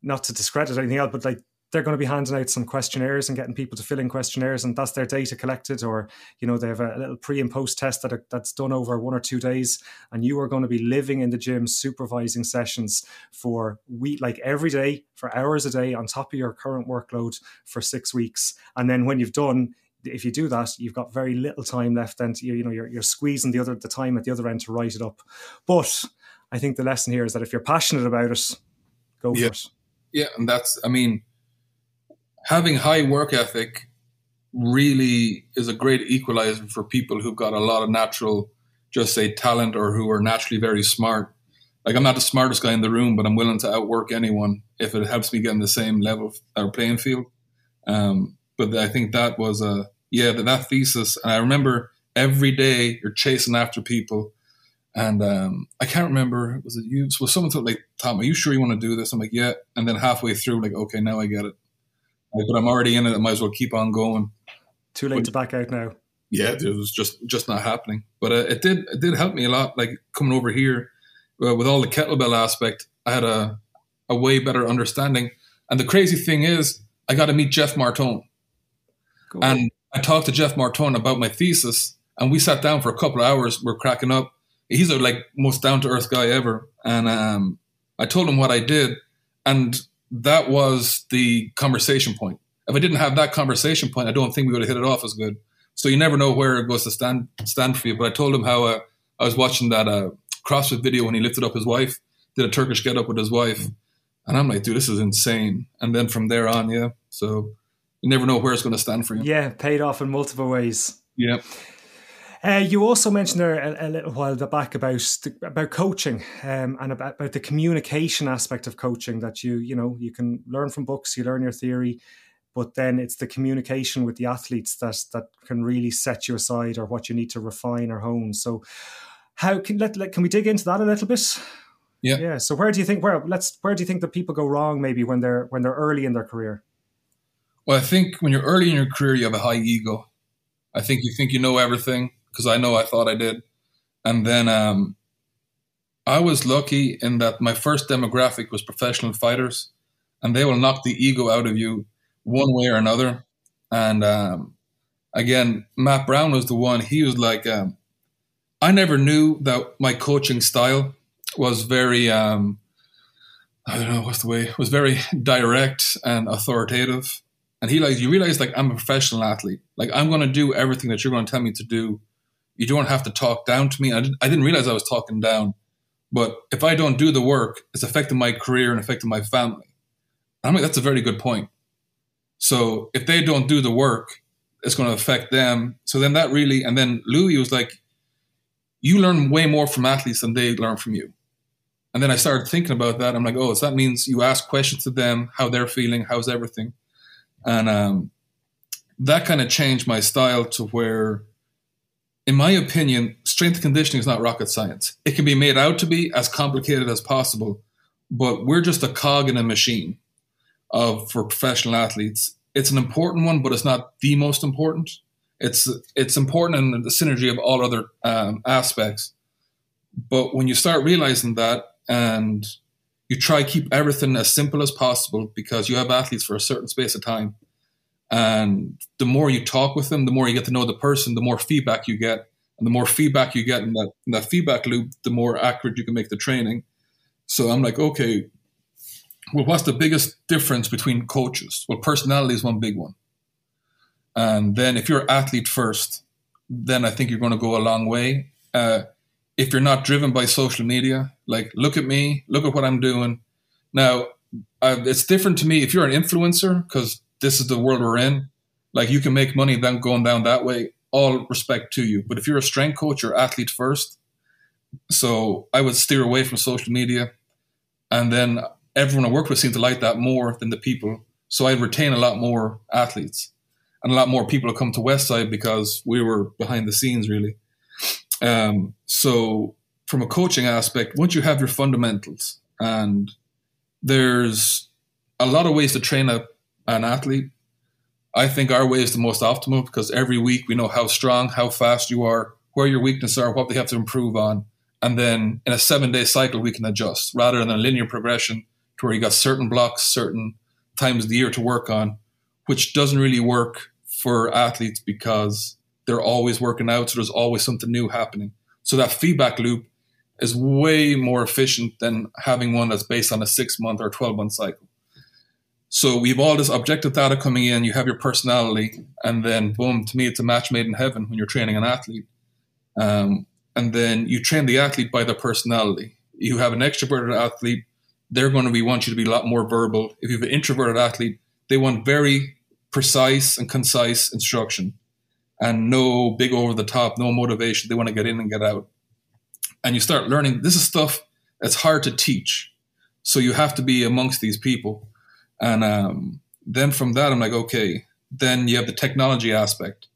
not to discredit anything else, but like they're going to be handing out some questionnaires and getting people to fill in questionnaires and that's their data collected or you know they have a, little pre and post test that are, that's done over one or two days and you are going to be living in the gym supervising sessions for week like every day for hours a day on top of your current workload for six weeks and then when you've done if you do that, you've got very little time left, and you, you know you're, you're squeezing the other the time at the other end to write it up. But I think the lesson here is that if you're passionate about it, go yeah. for it. Yeah, and that's I mean, having high work ethic really is a great equalizer for people who've got a lot of natural, just say talent or who are naturally very smart. Like I'm not the smartest guy in the room, but I'm willing to outwork anyone if it helps me get in the same level or playing field. Um, but I think that was a yeah that, thesis. And I remember every day you're chasing after people. And um, I can't remember was it you? Was someone told like Tom, are you sure you want to do this? I'm like, yeah. And then halfway through, like, okay, now I get it. But I'm already in it. I might as well keep on going. Too late but, to back out now. Yeah, it was just just not happening. But uh, it did it did help me a lot. Like coming over here uh, with all the kettlebell aspect, I had a a way better understanding. And the crazy thing is, I got to meet Jeff Martone, cool. and I talked to Jeff Martone about my thesis, and we sat down for a couple of hours. We're cracking up. He's a like most down to earth guy ever, and um, I told him what I did, and that was the conversation point. If I didn't have that conversation point, I don't think we would have hit it off as good. So you never know where it goes to stand stand for you. But I told him how uh, I was watching that uh, CrossFit video when he lifted up his wife, did a Turkish get up with his wife, and I'm like, dude, this is insane. And then from there on, yeah. So you never know where it's going to stand for you. Yeah, paid off in multiple ways. Yeah. Uh, you also mentioned there a, a, little while back about about coaching um, and about, about the communication aspect of coaching that you you know you can learn from books, you learn your theory, but then it's the communication with the athletes that that can really set you aside or what you need to refine or hone. So, how can let, let can we dig into that a little bit? Yeah, yeah. So where do you think where let's where do you think that people go wrong maybe when they're when they're early in their career? Well, I think when you're early in your career, you have a high ego. I think you think you know everything because I know I thought I did. And then um, I was lucky in that my first demographic was professional fighters, and they will knock the ego out of you one way or another. And um, again, Matt Brown was the one. He was like, um, I never knew that my coaching style was very, um, I don't know what's the way, was very direct and authoritative. And he like, you realize like I'm a professional athlete. Like I'm going to do everything that you're going to tell me to do you don't have to talk down to me. I didn't, I didn't realize I was talking down, but if I don't do the work, it's affecting my career and affecting my family. I'm like, that's a very good point. So if they don't do the work, it's going to affect them. So then that really, and then Louis was like, you learn way more from athletes than they learn from you. And then I started thinking about that. I'm like, oh, so that means you ask questions to them, how they're feeling, how's everything. And um, that kind of changed my style to where in my opinion, strength conditioning is not rocket science. It can be made out to be as complicated as possible, but we're just a cog in a machine. of for professional athletes. It's an important one, but it's not the most important. It's it's important in the synergy of all other um, aspects. But when you start realizing that, and you try to keep everything as simple as possible because you have athletes for a certain space of time, and the more you talk with them, the more you get to know the person, the more feedback you get, and the more feedback you get in that in that feedback loop, the more accurate you can make the training. So I'm like, okay, well, what's the biggest difference between coaches? Well, personality is one big one. And then if you're athlete first, then I think you're going to go a long way. Uh, if you're not driven by social media, like look at me, look at what I'm doing. Now, uh, it's different to me if you're an influencer because this is the world we're in. Like you can make money then going down that way. All respect to you, but if you're a strength coach, you're athlete first. So I would steer away from social media, and then everyone I work with seemed to like that more than the people. So I'd retain a lot more athletes and a lot more people to come to Westside because we were behind the scenes really. Um, so from a coaching aspect, once you have your fundamentals and there's a lot of ways to train a, an athlete. I think our way is the most optimal because every week we know how strong, how fast you are, where your weaknesses are, what they have to improve on. And then in a seven day cycle, we can adjust rather than a linear progression to where you got certain blocks, certain times of the year to work on, which doesn't really work for athletes because they're always working out. So there's always something new happening. So that feedback loop is way more efficient than having one that's based on a six month or 12 month cycle. So we've all this objective data coming in, you have your personality, and then boom, to me, it's a match made in heaven when you're training an athlete. Um, and then you train the athlete by their personality. You have an extroverted athlete, they're going to be want you to be a lot more verbal. If you have an introverted athlete, they want very precise and concise instruction and no big over the top, no motivation. They want to get in and get out. And you start learning this is stuff that's hard to teach. So you have to be amongst these people. And um, then from that, I'm like, okay, then you have the technology aspect.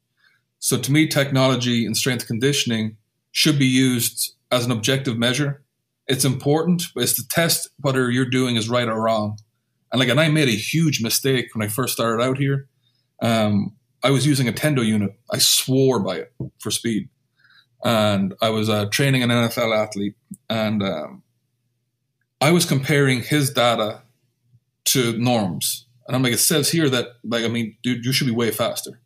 So to me, technology and strength conditioning should be used as an objective measure it's important, but it's to test whether you're doing is right or wrong. And like, and I made a huge mistake when I first started out here. Um, I was using a Tendo unit. I swore by it for speed, and I was uh, training an NFL athlete, and um, I was comparing his data to norms. And I'm like, it says here that, like, I mean, dude, you should be way faster.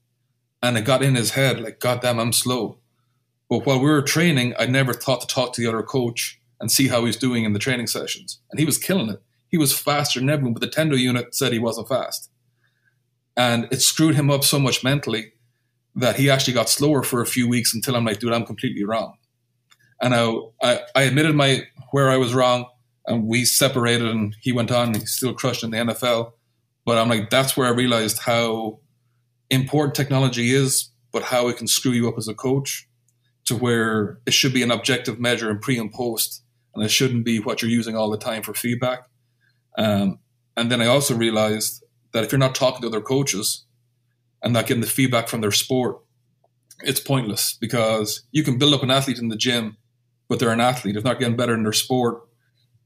And it got in his head, like, God damn, I'm slow. But while we were training, I never thought to talk to the other coach and see how he's doing in the training sessions. And he was killing it. He was faster than everyone, but the Tendo unit said he wasn't fast. And it screwed him up so much mentally that he actually got slower for a few weeks until I'm like, dude, I'm completely wrong. And I, I, I admitted my where I was wrong, and we separated, and he went on. He's still crushed in the NFL, but I'm like, that's where I realized how important technology is, but how it can screw you up as a coach, to where it should be an objective measure in pre and post, and it shouldn't be what you're using all the time for feedback. Um, and then I also realized that if you're not talking to other coaches and not getting the feedback from their sport, it's pointless because you can build up an athlete in the gym, but they're an athlete. If not getting better in their sport,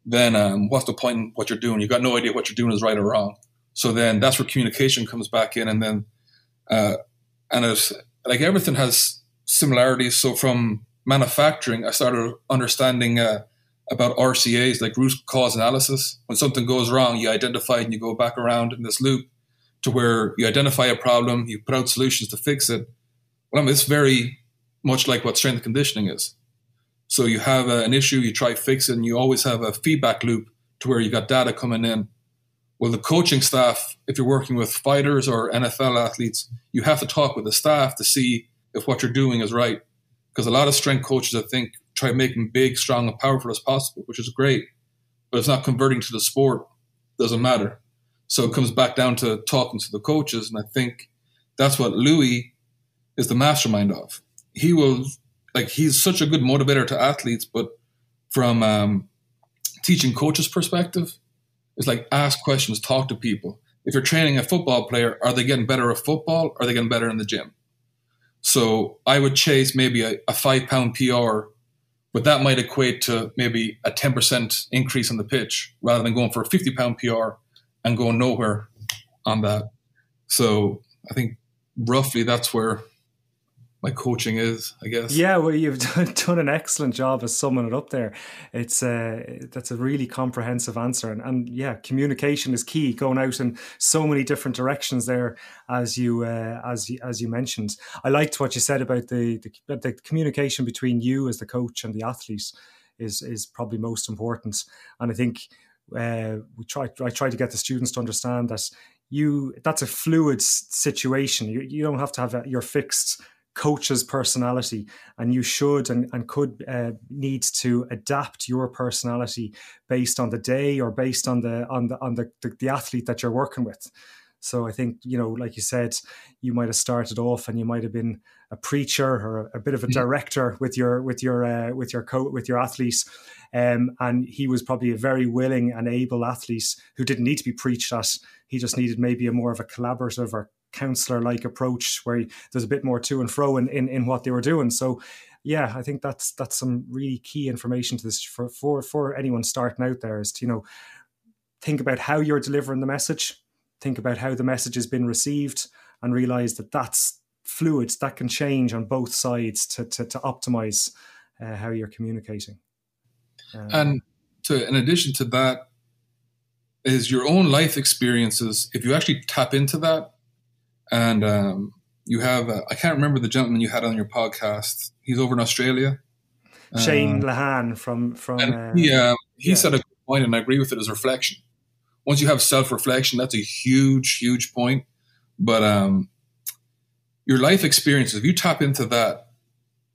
then um, what's the point in what you're doing? You've got no idea what you're doing is right or wrong. So then that's where communication comes back in, and then uh, and it's like everything has similarities. So from manufacturing, I started understanding uh, about RCAs, like root cause analysis. When something goes wrong, you identify it and you go back around in this loop to where you identify a problem, you put out solutions to fix it. Well, I mean, it's very much like what strength conditioning is. So you have a, an issue, you try fix it, and you always have a feedback loop to where you got data coming in. Well, the coaching staff, if you're working with fighters or NFL athletes, you have to talk with the staff to see if what you're doing is right. Because a lot of strength coaches, I think, try them big, strong, and powerful as possible, which is great. But it's not converting to the sport. Doesn't matter. So it comes back down to talking to the coaches, and I think that's what Louis is the mastermind of. He will like he's such a good motivator to athletes, but from um, teaching coaches' perspective, it's like ask questions, talk to people. If you're training a football player, are they getting better at football? Are they getting better in the gym? So I would chase maybe a, a five pound PR but that might equate to maybe a 10% increase on the pitch rather than going for a 50 pound PR and going nowhere on that. So I think roughly that's where my coaching is, I guess. Yeah, well, you've *laughs* done an excellent job of summing it up there. It's uh, that's a really comprehensive answer, and, and yeah, communication is key. Going out in so many different directions there, as you uh, as as you mentioned. I liked what you said about the, the the communication between you as the coach and the athlete is is probably most important, and I think. Uh, we try. I try to get the students to understand that you that's a fluid situation. You, you don't have to have a, your fixed coach's personality and you should and, and could uh, need to adapt your personality based on the day or based on the on the on the, the, the athlete that you're working with so I think, you know, like you said, you might have started off and you might have been a preacher or a, bit of a director with your with your uh, with your co- with your athletes, um, and he was probably a very willing and able athlete who didn't need to be preached at. He just needed maybe a more of a collaborative or counselor like approach where there's a bit more to and fro in, in, in what they were doing. So yeah, I think that's that's some really key information to this for for for anyone starting out there is to you know think about how you're delivering the message, think about how the message has been received, and realize that that's fluid that can change on both sides to to, to optimize uh, how you're communicating. Um, and to in addition to that is your own life experiences. If you actually tap into that and um, you have uh, I can't remember the gentleman you had on your podcast. He's over in Australia. Shane uh, Lahan from from and he uh, he yeah. said a good point, and I agree with it. As reflection, once you have self reflection, that's a huge huge point. But um, your life experiences, if you tap into that,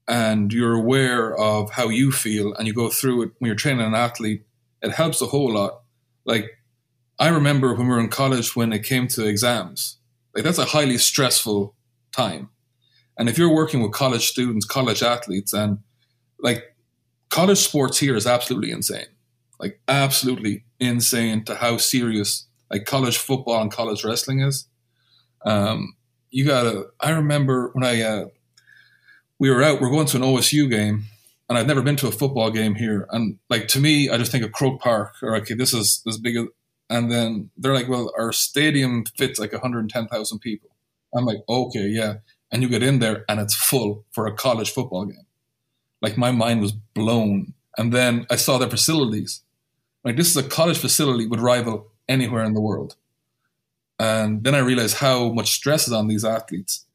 and you're aware of how you feel, and you go through it when you're training an athlete, it helps a whole lot. Like I remember when we were in college when it came to exams like that's a highly stressful time. And if you're working with college students, college athletes, and like college sports here is absolutely insane. Like absolutely insane to how serious like college football and college wrestling is. Um, you gotta. I remember when I uh, we were out, we are going to an OSU game, and I've never been to a football game here. And like to me, I just think of Croke Park, or okay, this is as big and then they're like, well, our stadium fits like 110,000 people. I'm like, okay, yeah. And you get in there and it's full for a college football game. Like my mind was blown. And then I saw their facilities. Like this is a college facility would rival anywhere in the world. And then I realized how much stress is on these athletes.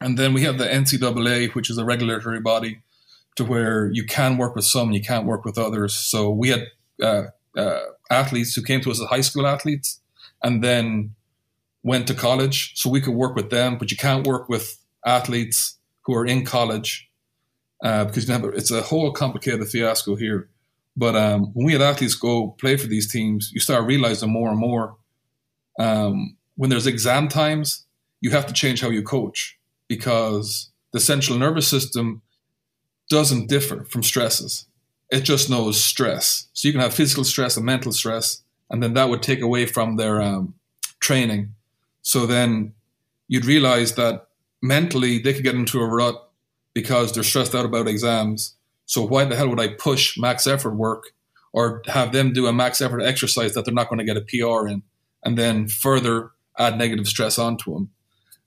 And then we have the NCAA, which is a regulatory body, to where you can work with some, you can't work with others. So we had uh, uh, athletes who came to us as high school athletes and then went to college. So we could work with them, but you can't work with athletes who are in college uh, because it's a whole complicated fiasco here. But um, when we had athletes go play for these teams, you start realizing more and more um, when there's exam times, you have to change how you coach because the central nervous system doesn't differ from stresses it just knows stress. So you can have physical stress and mental stress, and then that would take away from their um, training. So then you'd realize that mentally they could get into a rut because they're stressed out about exams. So why the hell would I push max effort work or have them do a max effort exercise that they're not going to get a PR in, and then further add negative stress onto them?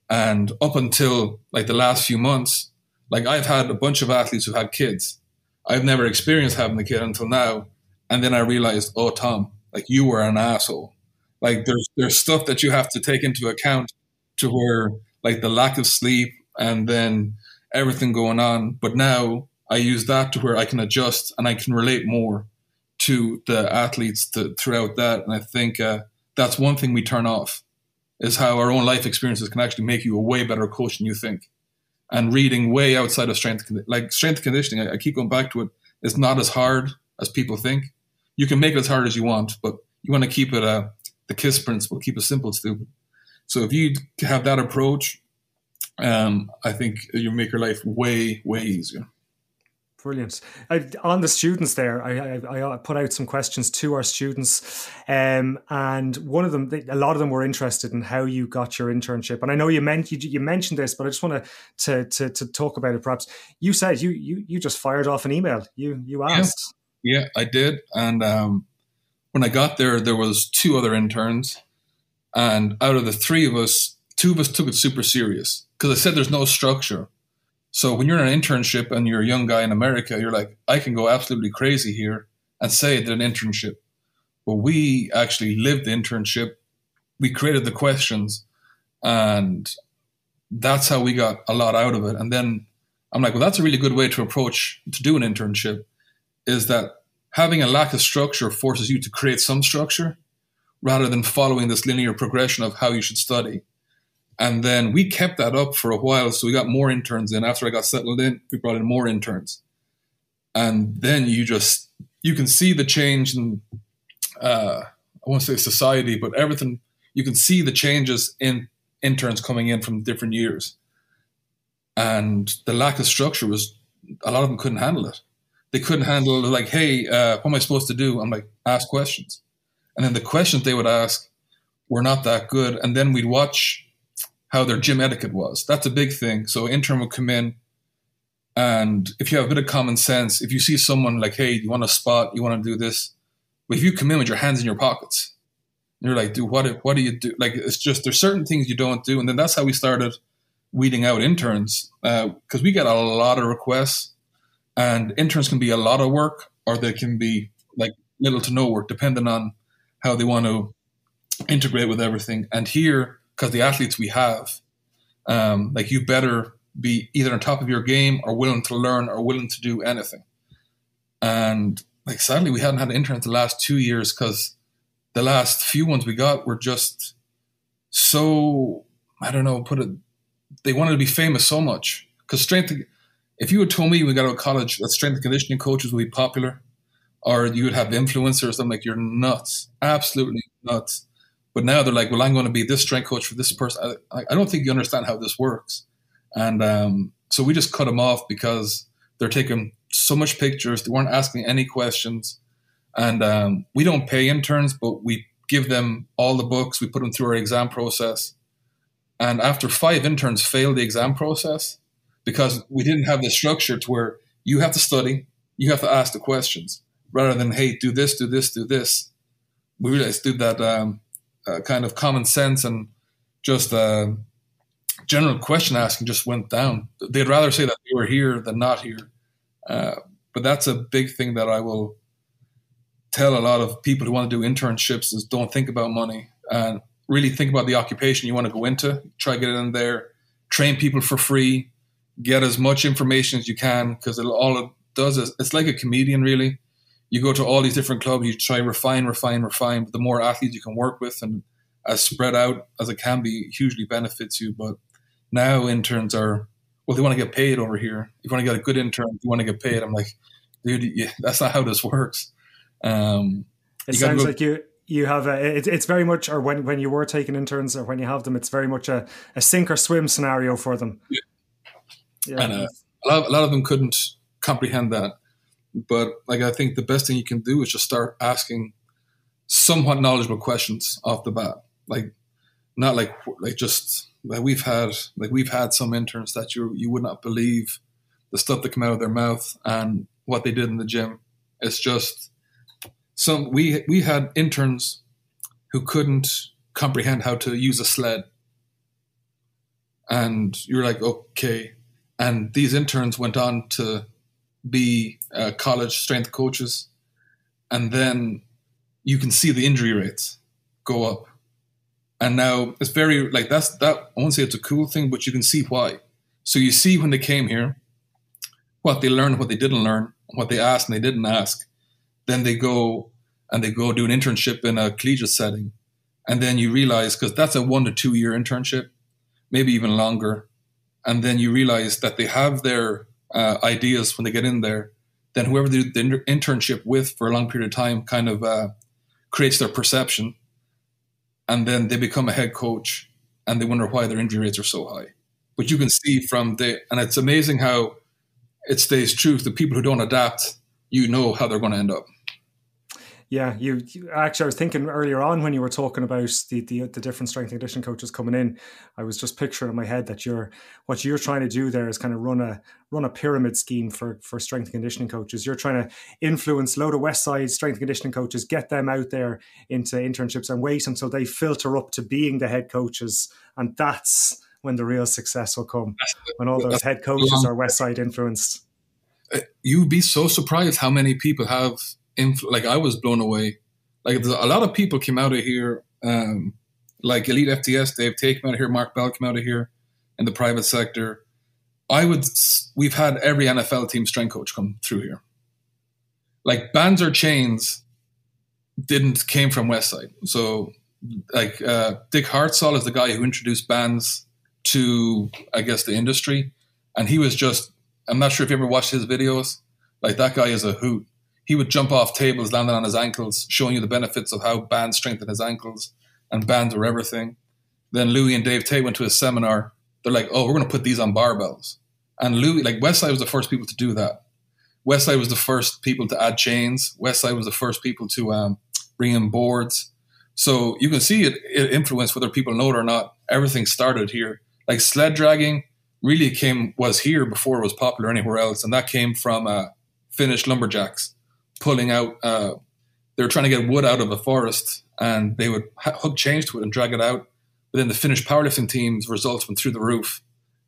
And up until like the last few months, like I've had a bunch of athletes who had kids I've never experienced having a kid until now. And then I realized, oh, Tom, like you were an asshole. Like there's there's stuff that you have to take into account to where like the lack of sleep and then everything going on. But now I use that to where I can adjust and I can relate more to the athletes to, throughout that. And I think uh, that's one thing we turn off is how our own life experiences can actually make you a way better coach than you think and reading way outside of strength like strength conditioning I, I, keep going back to it it's not as hard as people think. You can make it as hard as you want but you want to keep it uh, the kiss principle keep it simple stupid. So if you have that approach um, i think you make your life way way easier Brilliant. I, on the students there, I, I, I, put out some questions to our students, um, and one of them, a lot of them were interested in how you got your internship. And I know you meant you, you mentioned this, but I just want to, to to talk about it. Perhaps you said you you you just fired off an email. You you asked. Yeah, yeah I did. And um, when I got there, there was two other interns, And out of the three of us, two of us took it super serious because I said there's no structure. So when you're in an internship and you're a young guy in America, you're like, I can go absolutely crazy here and say I did an internship. But we actually lived the internship. We created the questions and that's how we got a lot out of it. And then I'm like, well, that's a really good way to approach to do an internship is that having a lack of structure forces you to create some structure rather than following this linear progression of how you should study. And then we kept that up for a while. So we got more interns in. After I got settled in, we brought in more interns. And then you just, you can see the change in, uh, I won't say society, but everything, you can see the changes in interns coming in from different years. And the lack of structure was, a lot of them couldn't handle it. They couldn't handle, like, hey, uh, what am I supposed to do? I'm like, ask questions. And then the questions they would ask were not that good. And then we'd watch how their gym etiquette was. That's a big thing. So intern would come in, and if you have a bit of common sense, if you see someone like, hey, you want a spot, you want to do this, but if you come in with your hands in your pockets, you're like, dude, what what do you do? Like, it's just there's certain things you don't do, and then that's how we started weeding out interns because uh, we get a lot of requests, and interns can be a lot of work or they can be like little to no work, depending on how they want to integrate with everything. And here because the athletes we have, um, like you better be either on top of your game or willing to learn or willing to do anything. And like sadly, we hadn't had an intern the last two years because the last few ones we got were just so I don't know, put it. They wanted to be famous so much because strength. If you had told me we got out of college that strength and conditioning coaches would be popular, or you would have influencers, I'm like, you're nuts, absolutely nuts. But now they're like, well, I'm going to be this strength coach for this person. I, I don't think you understand how this works. And um, so we just cut them off because they're taking so much pictures. They weren't asking any questions. And um, we don't pay interns, but we give them all the books. We put them through our exam process. And after five interns failed the exam process because we didn't have the structure to where you have to study, you have to ask the questions rather than, hey, do this, do this, do this. We realized, dude, that um, uh, kind of common sense and just uh, general question asking just went down. They'd rather say that they were here than not here. Uh, but that's a big thing that I will tell a lot of people who want to do internships is don't think about money and really think about the occupation you want to go into. Try get in there, train people for free, get as much information as you can because it all it does is it's like a comedian really you go to all these different clubs, you try refine, refine, refine. But the more athletes you can work with and as spread out as it can be, hugely benefits you. But now interns are well, they want to get paid over here. If you want to get a good intern, you want to get paid. I'm like, dude, yeah, that's not how this works. Um, it sounds go- like you you have a it, it's very much or when when you were taking interns or when you have them, it's very much a, a sink or swim scenario for them. Yeah. yeah. And uh, a lot, a lot of them couldn't comprehend that. But like I think the best thing you can do is just start asking somewhat knowledgeable questions off the bat. Like not like like just like we've had like we've had some interns that you you would not believe the stuff that come out of their mouth and what they did in the gym. It's just some we we had interns who couldn't comprehend how to use a sled. And you're like, okay. And these interns went on to be uh, college strength coaches, and then you can see the injury rates go up. And now it's very like that's that. I won't say it's a cool thing, but you can see why. So you see when they came here, what they learned, what they didn't learn, what they asked and they didn't ask. Then they go and they go do an internship in a collegiate setting, and then you realize because that's a one to two year internship, maybe even longer, and then you realize that they have their uh, ideas when they get in there, then whoever they do the internship with for a long period of time kind of uh, creates their perception, and then they become a head coach, and they wonder why their injury rates are so high. But you can see from the, and it's amazing how it stays true. The people who don't adapt, you know how they're going to end up. Yeah, you, you, actually. I was thinking earlier on when you were talking about the, the, the different strength and conditioning coaches coming in. I was just picturing in my head that you're what you're trying to do there is kind of run a run a pyramid scheme for for strength and conditioning coaches. You're trying to influence load of Westside strength and conditioning coaches, get them out there into internships, and wait until they filter up to being the head coaches, and that's when the real success will come. When all those head coaches are Westside influenced. Uh, you'd be so surprised how many people have influ- like I was blown away. Like a lot of people came out of here, um, like Elite FTS, Dave Tate came out of here, Mark Bell came out of here in the private sector. I would, we've had every NFL team strength coach come through here. Like bands or chains didn't came from Westside. So like uh, Dick Hartzell is the guy who introduced bands to, I guess, the industry. And he was just, I'm not sure if you ever watched his videos. Like that guy is a hoot he would jump off tables, landing on his ankles, showing you the benefits of how bands strengthen his ankles and bands are everything. Then Louis and Dave Tate went to a seminar. They're like, oh, we're going to put these on barbells. And Louis, like Westside was the first people to do that. Westside was the first people to add chains. Westside was the first people to um, bring in boards. So you can see it, it influenced whether people know it or not. Everything started here. Like sled dragging really came was here before it was popular anywhere else, and that came from uh, Finnish lumberjacks pulling out. Uh, they were trying to get wood out of a forest, and they would hook chains to it and drag it out. But then the Finnish powerlifting team's results went through the roof,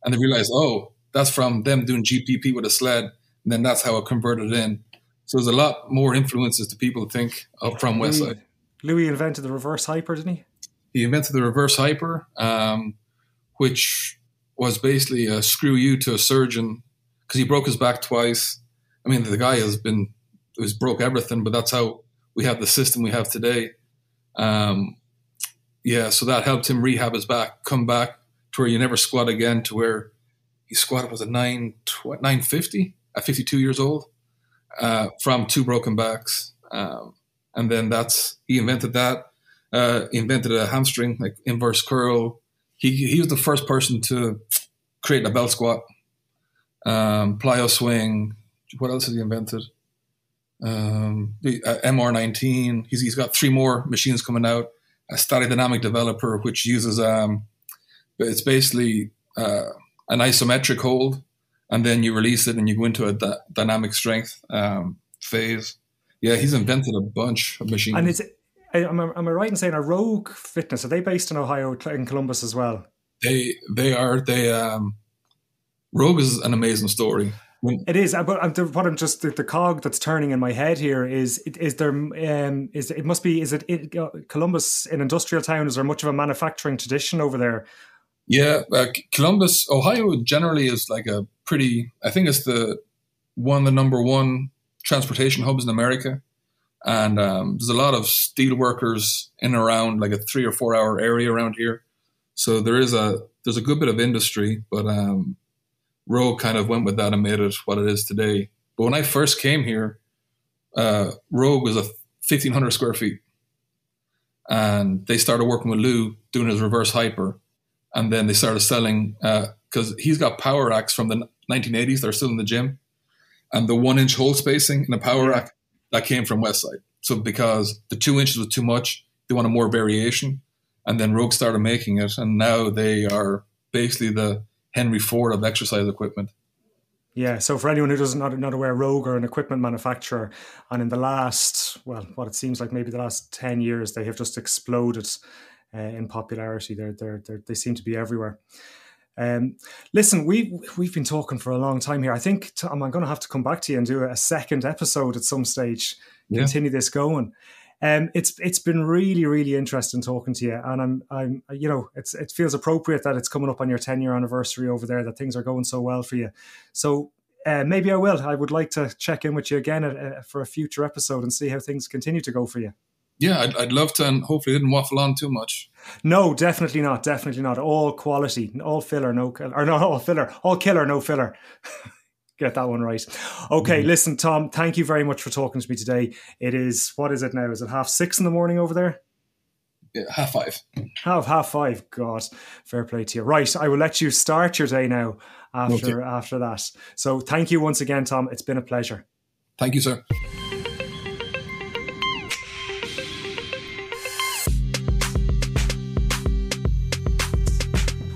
and they realized, oh, that's from them doing GPP with a sled, and then that's how it converted in. So there's a lot more influences to people think of from Westside. Louis invented the reverse hyper, didn't he? He invented the reverse hyper, um, which was basically a screw you to a surgeon because he broke his back twice. I mean, the guy has been it was broke everything, but that's how we have the system we have today. Um, yeah, so that helped him rehab his back, come back to where you never squat again, to where he squatted was a nine nine fifty at fifty two years old uh, from two broken backs, um, and then that's he invented that. Uh, invented a hamstring like inverse curl. He he was the first person to create a belt squat, um, plyo swing. What else has he invented? Um, the uh, MR19. He's, he's got three more machines coming out. A static dynamic developer, which uses um, it's basically uh, an isometric hold, and then you release it and you go into a d- dynamic strength um, phase. Yeah, he's invented a bunch of machines. And is it, am, I, am I right in saying a Rogue Fitness? Are they based in Ohio, in Columbus as well? They they are. They um, Rogue is an amazing story. It is, uh, but uh, what I'm just the, the, cog that's turning in my head here is is there um is it must be is it, it uh, Columbus an industrial town? Is there much of a manufacturing tradition over there? Yeah, uh, Columbus, Ohio, generally is like a pretty. I think it's the one the number one transportation hubs in America, and um, there's a lot of steel workers in and around like a three or four hour area around here. So there is a there's a good bit of industry, but um, Rogue kind of went with that and made it what it is today. But when I first came here, uh, Rogue was a 1,500 square feet. And they started working with Lou doing his reverse hyper. And then they started selling, because uh, he's got power racks from the 1980s. They're still in the gym. And the one inch hole spacing in a power rack, that came from Westside. So because the two inches was too much, they wanted more variation. And then Rogue started making it. And now they are basically the Henry Ford of exercise equipment. Yeah, so for anyone who doesn't not, not aware, Rogue are an equipment manufacturer, and in the last, well, what it seems like maybe the last ten years, they have just exploded uh, in popularity. They're, they're, they're, they seem to be everywhere. Um, listen, we we've been talking for a long time here. I think Tom, I'm going to have to come back to you and do a second episode at some stage. Yeah. Continue this going. Um, it's it's been really really interesting talking to you, and I'm I'm you know it's it feels appropriate that it's coming up on your 10 year anniversary over there that things are going so well for you. So uh, maybe I will. I would like to check in with you again at, uh, for a future episode and see how things continue to go for you. Yeah, I'd, I'd love to, and hopefully didn't waffle on too much. No, definitely not. Definitely not. All quality, all filler, no, or not all filler, all killer, no filler. *laughs* get that one right. Okay, mm-hmm. listen, Tom, thank you very much for talking to me today. It is what is it now? Is it half six in the morning over there? Yeah, half five. Half half five. God, fair play to you. Right, I will let you start your day now after okay. after that. So thank you once again, Tom. It's been a pleasure. Thank you, sir.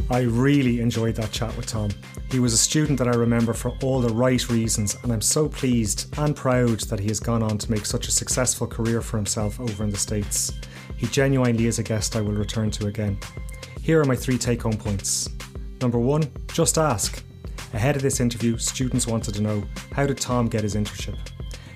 I really enjoyed that chat with Tom. He was a student that I remember for all the right reasons, and I'm so pleased and proud that he has gone on to make such a successful career for himself over in the States. He genuinely is a guest I will return to again. Here are my three take home points. Number one, just ask. Ahead of this interview, students wanted to know how did Tom get his internship?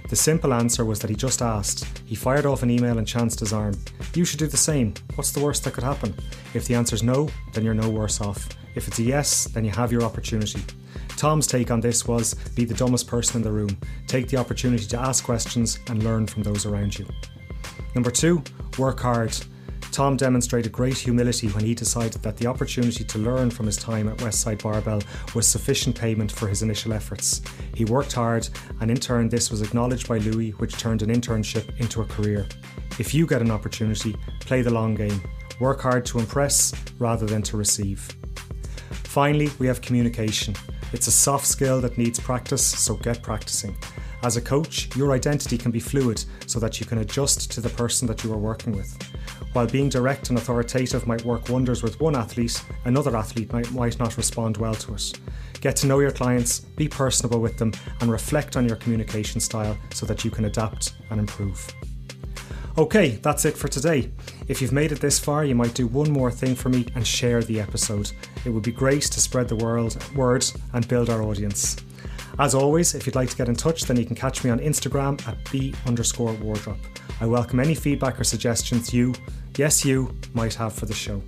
The simple answer was that he just asked. He fired off an email and chanced his arm. You should do the same. What's the worst that could happen? If the answer's no, then you're no worse off. If it's a yes, then you have your opportunity. Tom's take on this was be the dumbest person in the room. Take the opportunity to ask questions and learn from those around you. Number two, work hard. Tom demonstrated great humility when he decided that the opportunity to learn from his time at Westside Barbell was sufficient payment for his initial efforts. He worked hard, and in turn, this was acknowledged by Louis, which turned an internship into a career. If you get an opportunity, play the long game. Work hard to impress rather than to receive. Finally, we have communication. It's a soft skill that needs practice, so get practicing. As a coach, your identity can be fluid so that you can adjust to the person that you are working with. While being direct and authoritative might work wonders with one athlete, another athlete might, might not respond well to it. Get to know your clients, be personable with them, and reflect on your communication style so that you can adapt and improve. Okay, that's it for today. If you've made it this far, you might do one more thing for me and share the episode. It would be great to spread the world, word and build our audience. As always, if you'd like to get in touch, then you can catch me on Instagram at b underscore wardrop. I welcome any feedback or suggestions you, yes, you, might have for the show.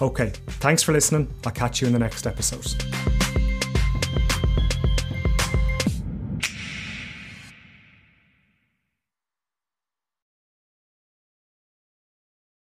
Okay, thanks for listening. I'll catch you in the next episode.